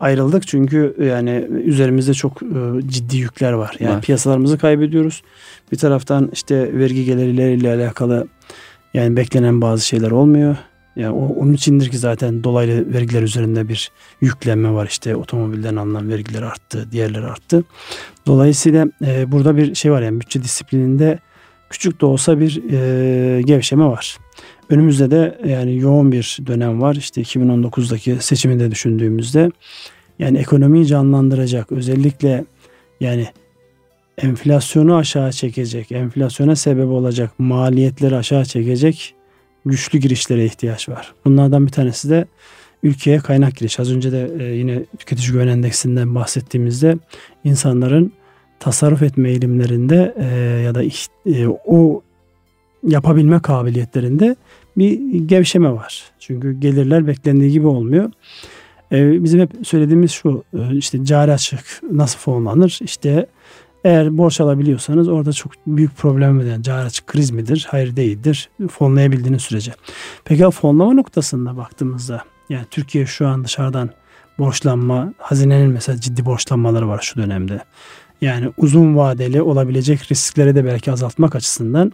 ayrıldık çünkü yani üzerimizde çok e, ciddi yükler var. Yani var. piyasalarımızı kaybediyoruz. Bir taraftan işte vergi gelirleriyle alakalı yani beklenen bazı şeyler olmuyor. Yani onun içindir ki zaten dolaylı vergiler üzerinde bir yüklenme var. İşte otomobilden alınan vergiler arttı, diğerleri arttı. Dolayısıyla e, burada bir şey var yani bütçe disiplininde küçük de olsa bir e, gevşeme var. Önümüzde de yani yoğun bir dönem var. İşte 2019'daki seçimi de düşündüğümüzde yani ekonomiyi canlandıracak özellikle yani enflasyonu aşağı çekecek, enflasyona sebep olacak maliyetleri aşağı çekecek güçlü girişlere ihtiyaç var. Bunlardan bir tanesi de ülkeye kaynak giriş. Az önce de e, yine tüketici güven endeksinden bahsettiğimizde insanların tasarruf etme eğilimlerinde e, ya da e, o yapabilme kabiliyetlerinde bir gevşeme var. Çünkü gelirler beklendiği gibi olmuyor. Bizim hep söylediğimiz şu işte cari açık nasıl fonlanır? İşte eğer borç alabiliyorsanız orada çok büyük problem? Yani cari açık kriz midir? Hayır değildir. Fonlayabildiğiniz sürece. Peki fonlama noktasında baktığımızda yani Türkiye şu an dışarıdan borçlanma, hazinenin mesela ciddi borçlanmaları var şu dönemde. Yani uzun vadeli olabilecek riskleri de belki azaltmak açısından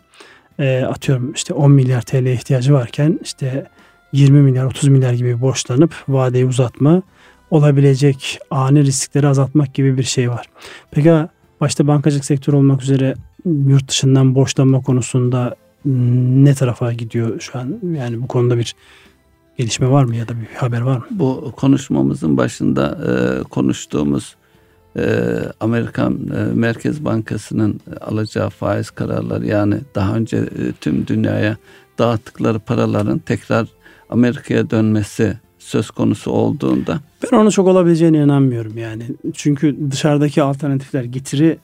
e, atıyorum işte 10 milyar TL ihtiyacı varken işte 20 milyar 30 milyar gibi borçlanıp vadeyi uzatma olabilecek ani riskleri azaltmak gibi bir şey var. Peki başta bankacılık sektörü olmak üzere yurt dışından borçlanma konusunda ne tarafa gidiyor şu an? Yani bu konuda bir gelişme var mı ya da bir haber var mı? Bu konuşmamızın başında e, konuştuğumuz e, Amerikan e, Merkez Bankası'nın alacağı faiz kararları yani daha önce e, tüm dünyaya dağıttıkları paraların tekrar Amerika'ya dönmesi söz konusu olduğunda. Ben onu çok olabileceğine inanmıyorum yani. Çünkü dışarıdaki alternatifler getiri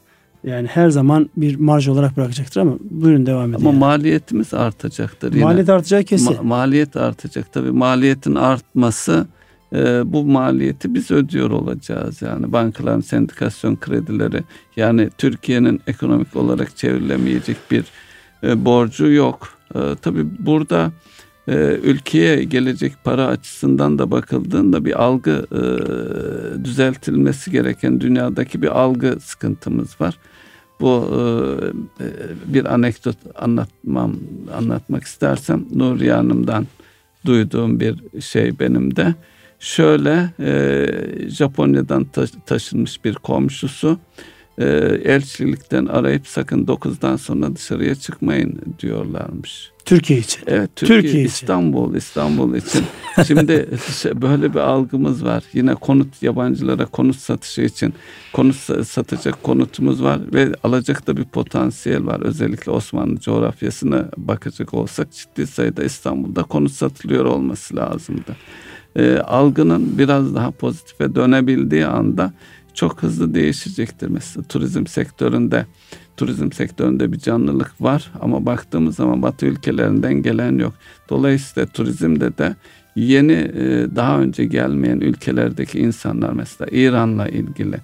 yani her zaman bir marj olarak bırakacaktır ama buyurun devam edin. Ama yani. maliyetimiz artacaktır. Yine. Maliyet artacağı kesin. Ma- maliyet artacak tabii. Maliyetin artması e, bu maliyeti biz ödüyor olacağız. Yani bankaların sendikasyon kredileri yani Türkiye'nin ekonomik olarak çevrilemeyecek bir e, borcu yok. E, tabii burada e, ülkeye gelecek para açısından da bakıldığında bir algı e, düzeltilmesi gereken dünyadaki bir algı sıkıntımız var. Bu e, bir anekdot anlatmam anlatmak istersem Nuriye Hanım'dan duyduğum bir şey benim de. Şöyle e, Japonya'dan ta- taşınmış bir komşusu e, elçilikten arayıp sakın 9'dan sonra dışarıya çıkmayın diyorlarmış. Türkiye için. Evet Türkiye, Türkiye için. İstanbul İstanbul için. Şimdi [laughs] böyle bir algımız var. Yine konut yabancılara konut satışı için konut satacak konutumuz var ve alacak da bir potansiyel var. Özellikle Osmanlı coğrafyasına bakacak olsak ciddi sayıda İstanbul'da konut satılıyor olması lazımdı. E, algının biraz daha pozitife dönebildiği anda çok hızlı değişecektir. Mesela turizm sektöründe turizm sektöründe bir canlılık var ama baktığımız zaman Batı ülkelerinden gelen yok. Dolayısıyla turizmde de yeni e, daha önce gelmeyen ülkelerdeki insanlar mesela İran'la ilgili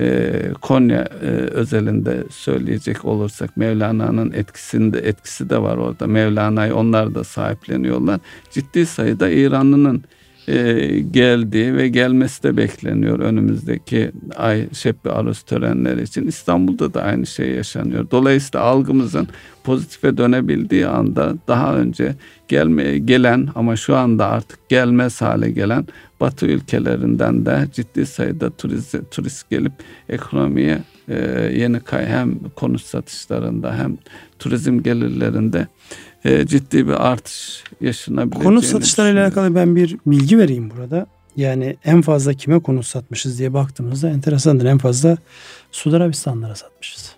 e, Konya e, özelinde söyleyecek olursak Mevlana'nın etkisinde etkisi de var orada. Mevlana'yı onlar da sahipleniyorlar. Ciddi sayıda İranlı'nın e, geldiği ve gelmesi de bekleniyor önümüzdeki ay Şebbi Aruz törenleri için. İstanbul'da da aynı şey yaşanıyor. Dolayısıyla algımızın pozitife dönebildiği anda daha önce gelmeye gelen ama şu anda artık gelmez hale gelen Batı ülkelerinden de ciddi sayıda turist, turist gelip ekonomiye e, yeni kay hem konut satışlarında hem turizm gelirlerinde e, ciddi bir artış yaşanabileceğini Konut satışlarıyla alakalı ben bir bilgi vereyim burada. Yani en fazla kime konut satmışız diye baktığımızda enteresandır. En fazla Suudi Arabistanlara satmışız.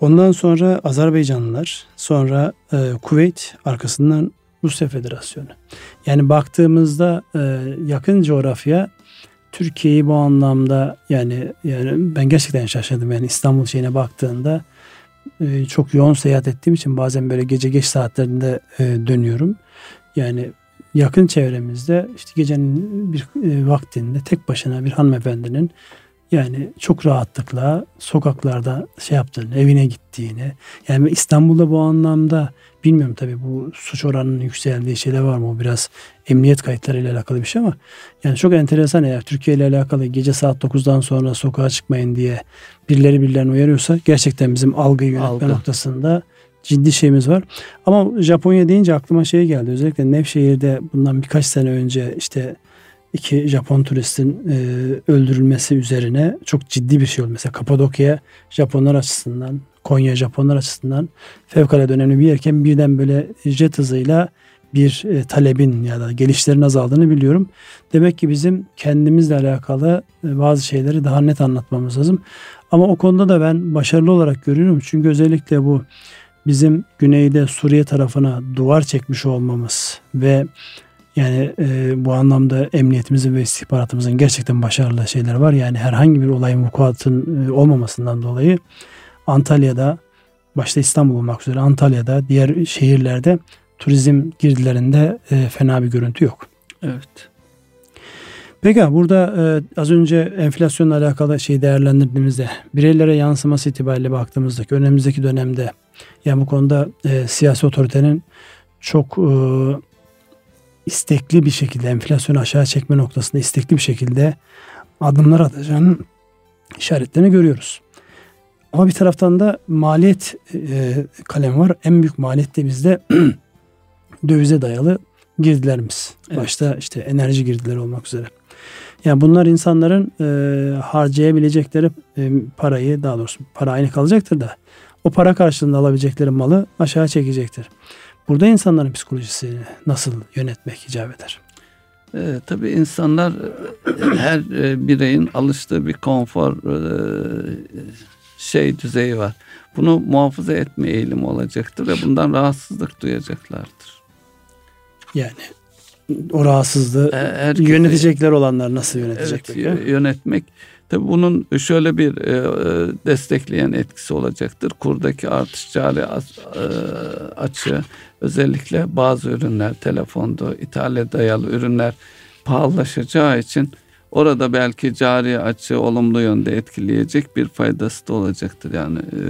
Ondan sonra Azerbaycanlılar, sonra e, Kuveyt, arkasından Rusya Federasyonu. Yani baktığımızda e, yakın coğrafya Türkiye'yi bu anlamda yani yani ben gerçekten şaşırdım. Yani İstanbul şeyine baktığında e, çok yoğun seyahat ettiğim için bazen böyle gece geç saatlerinde e, dönüyorum. Yani yakın çevremizde işte gecenin bir e, vaktinde tek başına bir hanımefendinin yani çok rahatlıkla sokaklarda şey yaptığını, evine gittiğini. Yani İstanbul'da bu anlamda bilmiyorum tabii bu suç oranının yükseldiği şeyler var mı? O biraz emniyet kayıtlarıyla alakalı bir şey ama yani çok enteresan eğer Türkiye ile alakalı gece saat 9'dan sonra sokağa çıkmayın diye birileri birilerini uyarıyorsa gerçekten bizim algıyı yönetme Algı. noktasında ciddi şeyimiz var. Ama Japonya deyince aklıma şey geldi. Özellikle Nevşehir'de bundan birkaç sene önce işte iki Japon turistin e, öldürülmesi üzerine çok ciddi bir şey oldu. Mesela Kapadokya Japonlar açısından, Konya Japonlar açısından fevkalade önemli bir yerken birden böyle jet hızıyla bir e, talebin ya da gelişlerin azaldığını biliyorum. Demek ki bizim kendimizle alakalı e, bazı şeyleri daha net anlatmamız lazım. Ama o konuda da ben başarılı olarak görüyorum. Çünkü özellikle bu bizim güneyde Suriye tarafına duvar çekmiş olmamız ve yani e, bu anlamda emniyetimizin ve istihbaratımızın gerçekten başarılı şeyler var. Yani herhangi bir olayın vukuatın e, olmamasından dolayı Antalya'da başta İstanbul olmak üzere Antalya'da diğer şehirlerde turizm girdilerinde e, fena bir görüntü yok. Evet. Peki burada e, az önce enflasyonla alakalı şey değerlendirdiğimizde bireylere yansıması itibariyle baktığımızda önümüzdeki dönemde yani bu konuda e, siyasi otoritenin çok e, istekli bir şekilde enflasyonu aşağı çekme noktasında istekli bir şekilde adımlar atacağının işaretlerini görüyoruz. Ama bir taraftan da maliyet e, kalem var. En büyük maliyet de bizde [clears throat] dövize dayalı girdilerimiz. Evet. Başta işte enerji girdileri olmak üzere. Yani bunlar insanların e, harcayabilecekleri e, parayı daha doğrusu para aynı kalacaktır da o para karşılığında alabilecekleri malı aşağı çekecektir. Burada insanların psikolojisini nasıl yönetmek icap eder? E, tabii insanlar e, her e, bireyin alıştığı bir konfor e, şey düzeyi var. Bunu muhafaza etme eğilimi olacaktır ve bundan rahatsızlık duyacaklardır. Yani o rahatsızlığı e, Herkese, yönetecekler olanlar nasıl yönetecek? Evet, yönetmek Tabi bunun şöyle bir e, e, destekleyen etkisi olacaktır. Kurdaki artış cari e, açığı özellikle bazı ürünler telefonda ithale dayalı ürünler pahalılaşacağı için orada belki cari açığı olumlu yönde etkileyecek bir faydası da olacaktır yani e,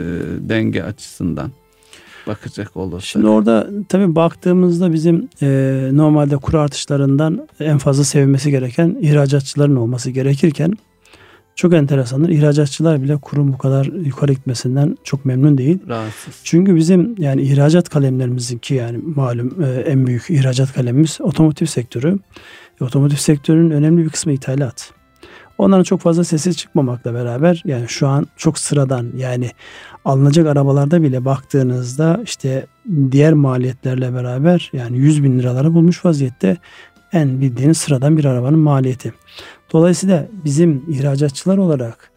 denge açısından bakacak olursak. Şimdi orada tabii baktığımızda bizim e, normalde kur artışlarından en fazla sevmesi gereken ihracatçıların olması gerekirken çok enteresandır. İhracatçılar bile kurum bu kadar yukarı gitmesinden çok memnun değil. Rahatsız. Çünkü bizim yani ihracat kalemlerimizin ki yani malum e, en büyük ihracat kalemimiz otomotiv sektörü. E, otomotiv sektörünün önemli bir kısmı ithalat. Onların çok fazla sesi çıkmamakla beraber yani şu an çok sıradan yani alınacak arabalarda bile baktığınızda işte diğer maliyetlerle beraber yani 100 bin liraları bulmuş vaziyette en bildiğiniz sıradan bir arabanın maliyeti. Dolayısıyla bizim ihracatçılar olarak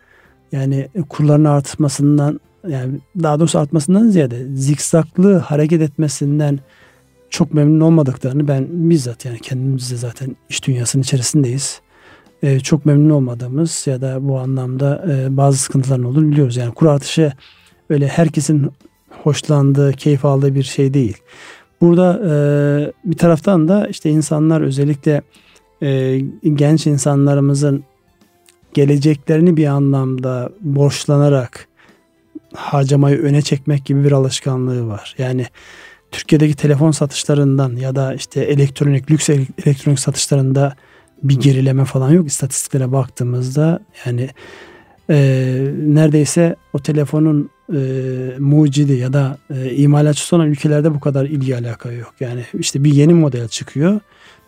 yani kurların artmasından yani daha doğrusu artmasından ziyade zikzaklı hareket etmesinden çok memnun olmadıklarını ben bizzat yani kendimiz zaten iş dünyasının içerisindeyiz. Ee, çok memnun olmadığımız ya da bu anlamda e, bazı sıkıntıların olduğunu biliyoruz. Yani kur artışı öyle herkesin hoşlandığı, keyif aldığı bir şey değil. Burada e, bir taraftan da işte insanlar özellikle e, genç insanlarımızın geleceklerini bir anlamda borçlanarak harcamayı öne çekmek gibi bir alışkanlığı var. Yani Türkiye'deki telefon satışlarından ya da işte elektronik, lüks elektronik satışlarında bir gerileme falan yok. İstatistiklere baktığımızda yani e, neredeyse o telefonun e, mucidi ya da e, imalatçısı olan ülkelerde bu kadar ilgi alaka yok. Yani işte bir yeni model çıkıyor.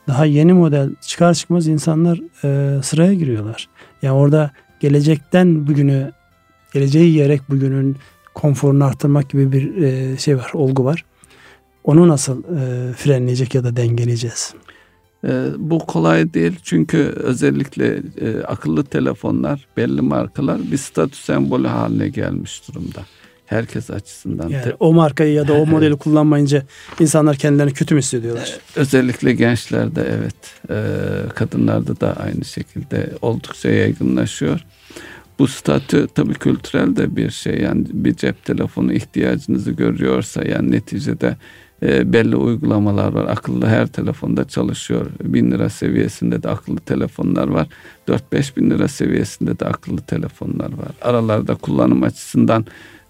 Daha yeni model çıkar çıkmaz insanlar e, sıraya giriyorlar. Yani orada gelecekten bugünü, geleceği yiyerek bugünün konforunu arttırmak gibi bir e, şey var, olgu var. Onu nasıl e, frenleyecek ya da dengeleyeceğiz? E, bu kolay değil çünkü özellikle e, akıllı telefonlar, belli markalar bir statü sembolü haline gelmiş durumda. Herkes açısından. Yani o markayı ya da o modeli kullanmayınca insanlar kendilerini kötü mü hissediyorlar? E, özellikle gençlerde evet. E, kadınlarda da aynı şekilde oldukça yaygınlaşıyor. Bu statü tabii kültürel de bir şey. Yani bir cep telefonu ihtiyacınızı görüyorsa yani neticede e, belli uygulamalar var. Akıllı her telefonda çalışıyor. Bin lira seviyesinde de akıllı telefonlar var. 4-5 bin lira seviyesinde de akıllı telefonlar var. Aralarda kullanım açısından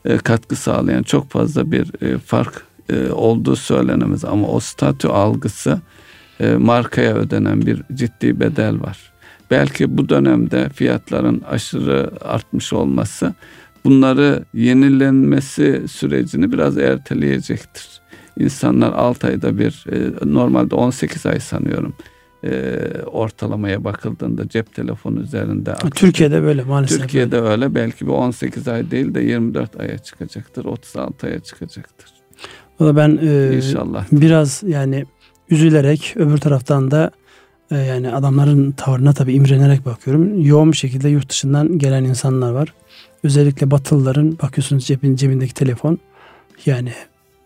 e, katkı sağlayan çok fazla bir e, fark e, olduğu söylenemez. Ama o statü algısı markaya ödenen bir ciddi bedel var. Belki bu dönemde fiyatların aşırı artmış olması bunları yenilenmesi sürecini biraz erteleyecektir. İnsanlar 6 ayda bir e, normalde 18 ay sanıyorum e, ortalamaya bakıldığında cep telefonu üzerinde. Türkiye'de böyle maalesef. Türkiye'de böyle. öyle. Belki bu 18 ay değil de 24 aya çıkacaktır. 36 aya çıkacaktır. Valla ben e, İnşallah. biraz yani üzülerek öbür taraftan da e, yani adamların tavrına tabii imrenerek bakıyorum. Yoğun bir şekilde yurt dışından gelen insanlar var. Özellikle Batılıların bakıyorsunuz cebin, cebindeki telefon yani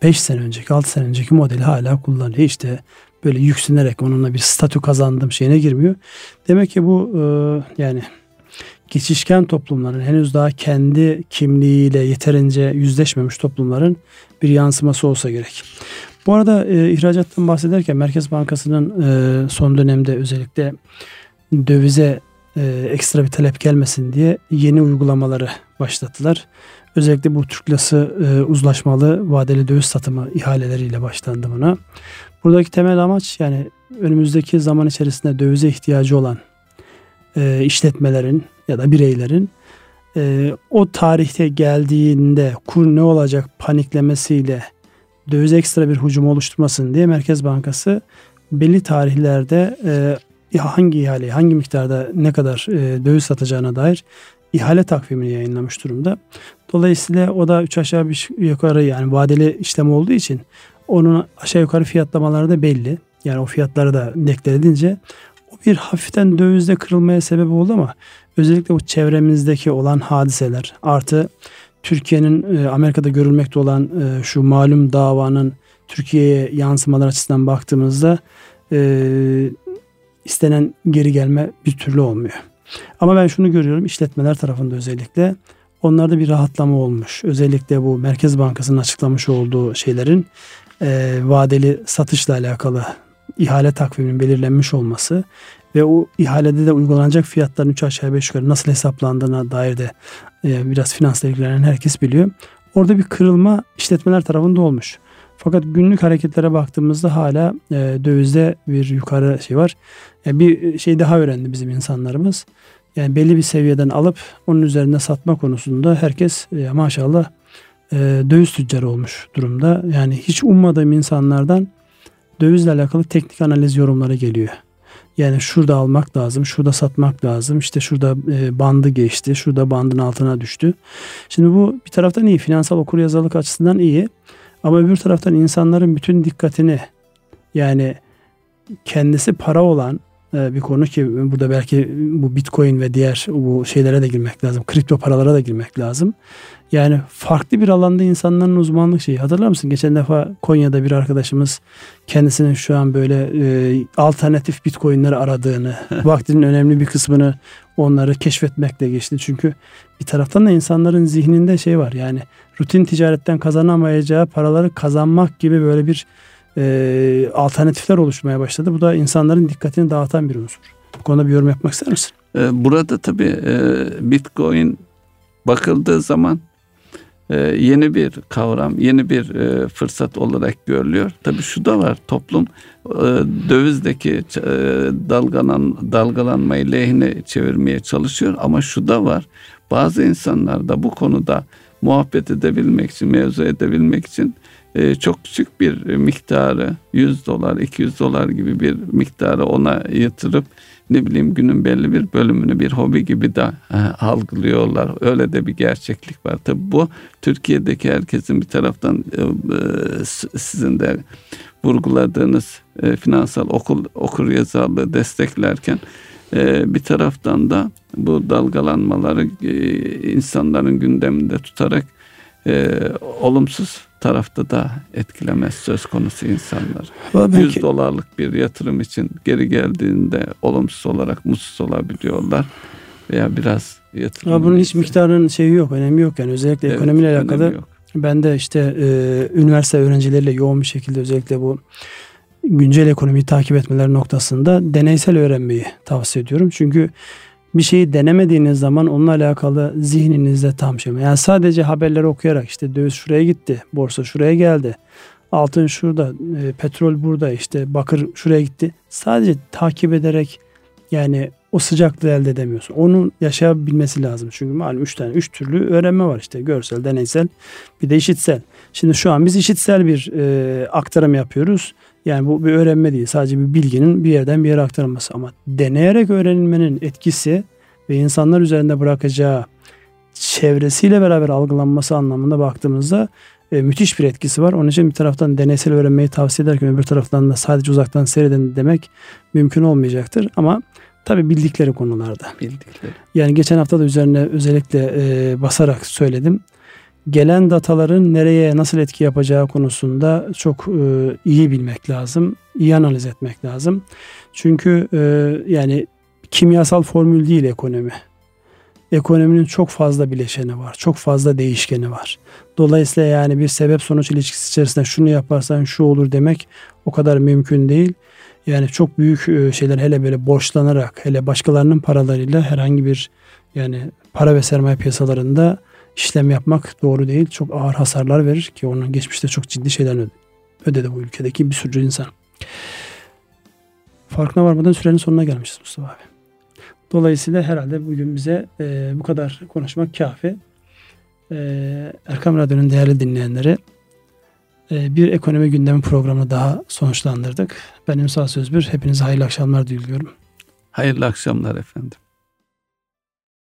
5 sene önceki 6 sene önceki modeli hala kullanıyor. İşte böyle yüksünerek onunla bir statü kazandım şeyine girmiyor. Demek ki bu e, yani geçişken toplumların henüz daha kendi kimliğiyle yeterince yüzleşmemiş toplumların bir yansıması olsa gerek. Bu arada e, ihracattan bahsederken Merkez Bankası'nın e, son dönemde özellikle dövize e, ekstra bir talep gelmesin diye yeni uygulamaları başlattılar. Özellikle bu Türk lirası e, uzlaşmalı vadeli döviz satımı ihaleleriyle başlandı buna. Buradaki temel amaç yani önümüzdeki zaman içerisinde dövize ihtiyacı olan e, işletmelerin ya da bireylerin e, o tarihte geldiğinde kur ne olacak paniklemesiyle döviz ekstra bir hücum oluşturmasın diye Merkez Bankası belli tarihlerde e, hangi ihale, hangi miktarda ne kadar e, döviz satacağına dair ihale takvimini yayınlamış durumda. Dolayısıyla o da üç aşağı bir yukarı yani vadeli işlem olduğu için onun aşağı yukarı fiyatlamaları da belli. Yani o fiyatları da deklar edince o bir hafiften dövizde kırılmaya sebep oldu ama özellikle bu çevremizdeki olan hadiseler artı Türkiye'nin e, Amerika'da görülmekte olan e, şu malum davanın Türkiye'ye yansımalar açısından baktığımızda e, istenen geri gelme bir türlü olmuyor. Ama ben şunu görüyorum işletmeler tarafında özellikle onlarda bir rahatlama olmuş. Özellikle bu Merkez Bankası'nın açıklamış olduğu şeylerin e, vadeli satışla alakalı ihale takviminin belirlenmiş olması ve o ihalede de uygulanacak fiyatların 3 aşağı 5 yukarı nasıl hesaplandığına dair de e, biraz finansla ilgilenen herkes biliyor. Orada bir kırılma işletmeler tarafında olmuş. Fakat günlük hareketlere baktığımızda hala e, dövizde bir yukarı şey var. Yani bir şey daha öğrendi bizim insanlarımız. Yani belli bir seviyeden alıp onun üzerinde satma konusunda herkes e, maşallah e, döviz tüccarı olmuş durumda. Yani hiç ummadığım insanlardan dövizle alakalı teknik analiz yorumları geliyor. Yani şurada almak lazım, şurada satmak lazım. İşte şurada e, bandı geçti, şurada bandın altına düştü. Şimdi bu bir taraftan iyi, finansal okuryazarlık açısından iyi. Ama öbür taraftan insanların bütün dikkatini yani kendisi para olan e, bir konu ki burada belki bu bitcoin ve diğer bu şeylere de girmek lazım. Kripto paralara da girmek lazım. Yani farklı bir alanda insanların uzmanlık şeyi. Hatırlar mısın? Geçen defa Konya'da bir arkadaşımız kendisinin şu an böyle e, alternatif bitcoinleri aradığını, [laughs] vaktinin önemli bir kısmını onları keşfetmekle geçti. Çünkü bir taraftan da insanların zihninde şey var. Yani rutin ticaretten kazanamayacağı paraları kazanmak gibi böyle bir e, alternatifler oluşmaya başladı. Bu da insanların dikkatini dağıtan bir unsur. Bu konuda bir yorum yapmak ister misin? E, burada tabii e, Bitcoin bakıldığı zaman e, yeni bir kavram, yeni bir fırsat olarak görülüyor. Tabii şu da var, toplum dövizdeki dalgalan dalgalanmayı lehine çevirmeye çalışıyor ama şu da var. Bazı insanlar da bu konuda muhabbet edebilmek için, mevzu edebilmek için e, çok küçük bir miktarı 100 dolar, 200 dolar gibi bir miktarı ona yatırıp ne bileyim günün belli bir bölümünü bir hobi gibi de e, algılıyorlar. Öyle de bir gerçeklik var. Tabi bu Türkiye'deki herkesin bir taraftan e, e, sizin de vurguladığınız e, finansal okul okur yazarlığı desteklerken e, bir taraftan da bu dalgalanmaları e, insanların gündeminde tutarak e, olumsuz tarafta da etkilemez söz konusu insanlar. Belki... 100 dolarlık bir yatırım için geri geldiğinde olumsuz olarak mutsuz olabiliyorlar veya biraz yatırım. Ama bunun hiç miktarının şeyi yok, önemi yok yani özellikle evet, ekonomiyle alakalı. Ben de işte e, üniversite öğrencileriyle yoğun bir şekilde özellikle bu güncel ekonomiyi takip etmeleri noktasında deneysel öğrenmeyi tavsiye ediyorum. Çünkü bir şeyi denemediğiniz zaman onunla alakalı zihninizde tam şey. Yani sadece haberleri okuyarak işte döviz şuraya gitti, borsa şuraya geldi, altın şurada, e, petrol burada, işte bakır şuraya gitti. Sadece takip ederek yani o sıcaklığı elde edemiyorsun. Onun yaşayabilmesi lazım. Çünkü malum üç tane, üç türlü öğrenme var işte. Görsel, deneysel, bir de işitsel. Şimdi şu an biz işitsel bir e, aktarım yapıyoruz. Yani bu bir öğrenme değil. Sadece bir bilginin bir yerden bir yere aktarılması. Ama deneyerek öğrenilmenin etkisi ve insanlar üzerinde bırakacağı çevresiyle beraber algılanması anlamında baktığımızda e, müthiş bir etkisi var. Onun için bir taraftan deneysel öğrenmeyi tavsiye ederken öbür taraftan da sadece uzaktan seyredin demek mümkün olmayacaktır. Ama tabi bildikleri konularda. Bildikleri. Yani geçen hafta da üzerine özellikle e, basarak söyledim gelen dataların nereye nasıl etki yapacağı konusunda çok e, iyi bilmek lazım, iyi analiz etmek lazım. Çünkü e, yani kimyasal formül değil ekonomi. Ekonominin çok fazla bileşeni var, çok fazla değişkeni var. Dolayısıyla yani bir sebep sonuç ilişkisi içerisinde şunu yaparsan şu olur demek o kadar mümkün değil. Yani çok büyük e, şeyler hele böyle borçlanarak hele başkalarının paralarıyla herhangi bir yani para ve sermaye piyasalarında işlem yapmak doğru değil. Çok ağır hasarlar verir ki onun geçmişte çok ciddi şeyler ödedi, ödedi bu ülkedeki bir sürü insan. Farkına varmadan sürenin sonuna gelmişiz Mustafa abi. Dolayısıyla herhalde bugün bize e, bu kadar konuşmak kafi. E, Erkam Radyo'nun değerli dinleyenleri e, bir ekonomi gündemi programı daha sonuçlandırdık. Ben Ünsal Sözbür. Hepinize hayırlı akşamlar diliyorum. Hayırlı akşamlar efendim.